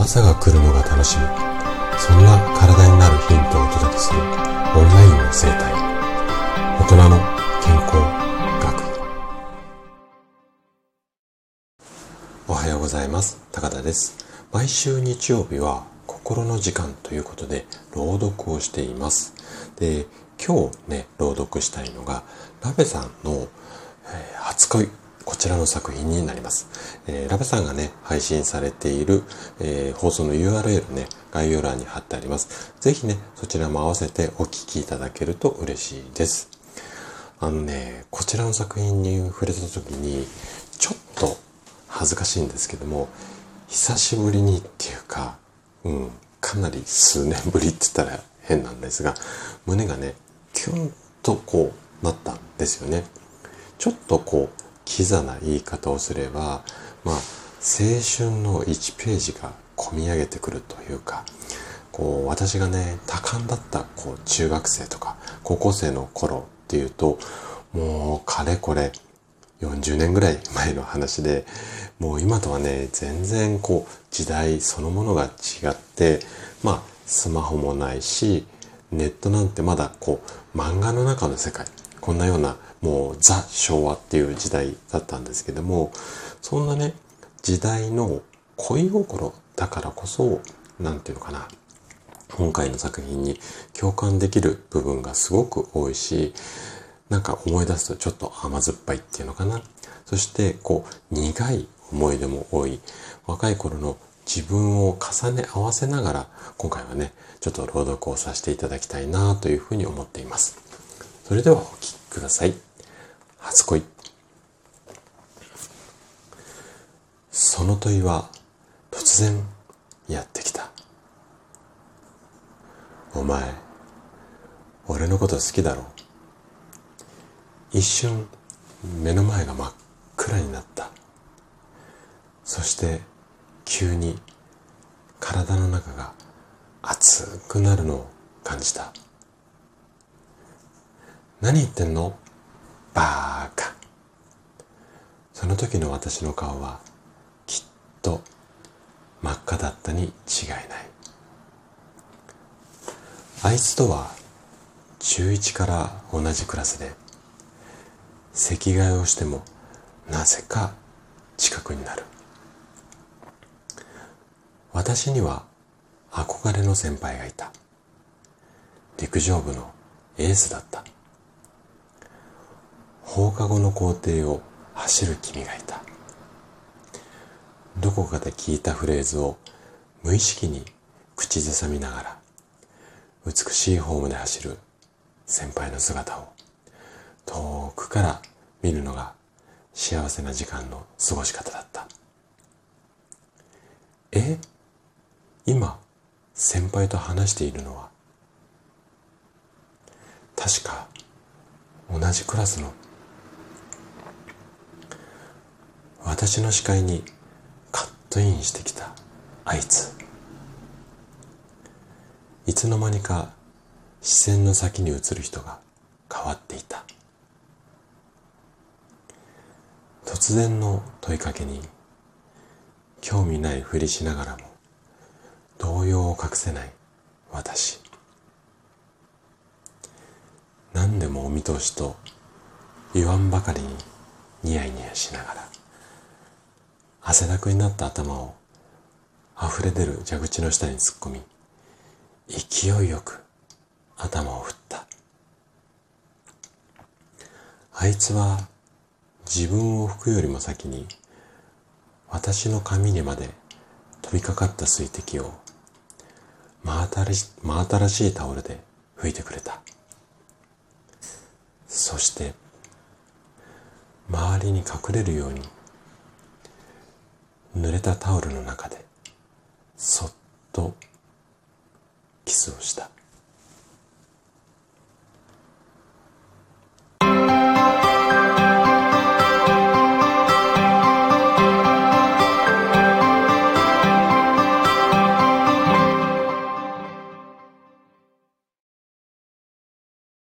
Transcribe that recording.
朝が来るのが楽しみ。そんな体になるヒントをお届けするオンラインの生態。大人の健康学。おはようございます。高田です。毎週日曜日は心の時間ということで朗読をしています。で今日ね朗読したいのがラベさんの、えー、初恋。こちらの作品になります。えー、ラベさんがね、配信されている、えー、放送の URL ね、概要欄に貼ってあります。ぜひね、そちらも合わせてお聞きいただけると嬉しいです。あのね、こちらの作品に触れた時に、ちょっと恥ずかしいんですけども、久しぶりにっていうか、うん、かなり数年ぶりって言ったら変なんですが、胸がね、キュンとこうなったんですよね。ちょっとこう、キザな言い方をすれば、まあ、青春の1ページが込み上げてくるというか、こう、私がね、多感だった、こう、中学生とか、高校生の頃っていうと、もう、かれこれ、40年ぐらい前の話で、もう今とはね、全然こう、時代そのものが違って、まあ、スマホもないし、ネットなんてまだこう、漫画の中の世界、こんなようなもうザ昭和っていう時代だったんですけども、そんなね、時代の恋心だからこそ、なんていうのかな、今回の作品に共感できる部分がすごく多いし、なんか思い出すとちょっと甘酸っぱいっていうのかな。そして、こう、苦い思い出も多い。若い頃の自分を重ね合わせながら、今回はね、ちょっと朗読をさせていただきたいなというふうに思っています。それではお聴きください。初恋。その問いは突然やってきた。お前俺のこと好きだろ？一瞬目の前が真っ暗になった。そして急に体の中が熱くなるのを感じた。何言ってんの？バーカ。その時の私の顔はきっと真っ赤だったに違いない。あいつとは中1から同じクラスで席替えをしてもなぜか近くになる。私には憧れの先輩がいた。陸上部のエースだった。放課後の校庭を走る君がいた。どこかで聞いたフレーズを無意識に口ずさみながら美しいホームで走る先輩の姿を遠くから見るのが幸せな時間の過ごし方だった。え？今先輩と話しているのは？確か同じクラスの私の視界にカットインしてきたあいつ。いつの間にか視線の先に映る人が変わっていた。突然の問いかけに興味ないふりしながらも動揺を隠せない私。何でもお見通しと言わんばかりにニヤニヤしながら。汗だくになった頭を溢れ出る蛇口の下に突っ込み、勢いよく頭を振った。あいつは自分を拭くよりも先に私の髪にまで飛びかかった水滴を真新し真新しいタオルで拭いてくれた。そして周りに隠れるように濡れたタオルの中でそっとキスをした。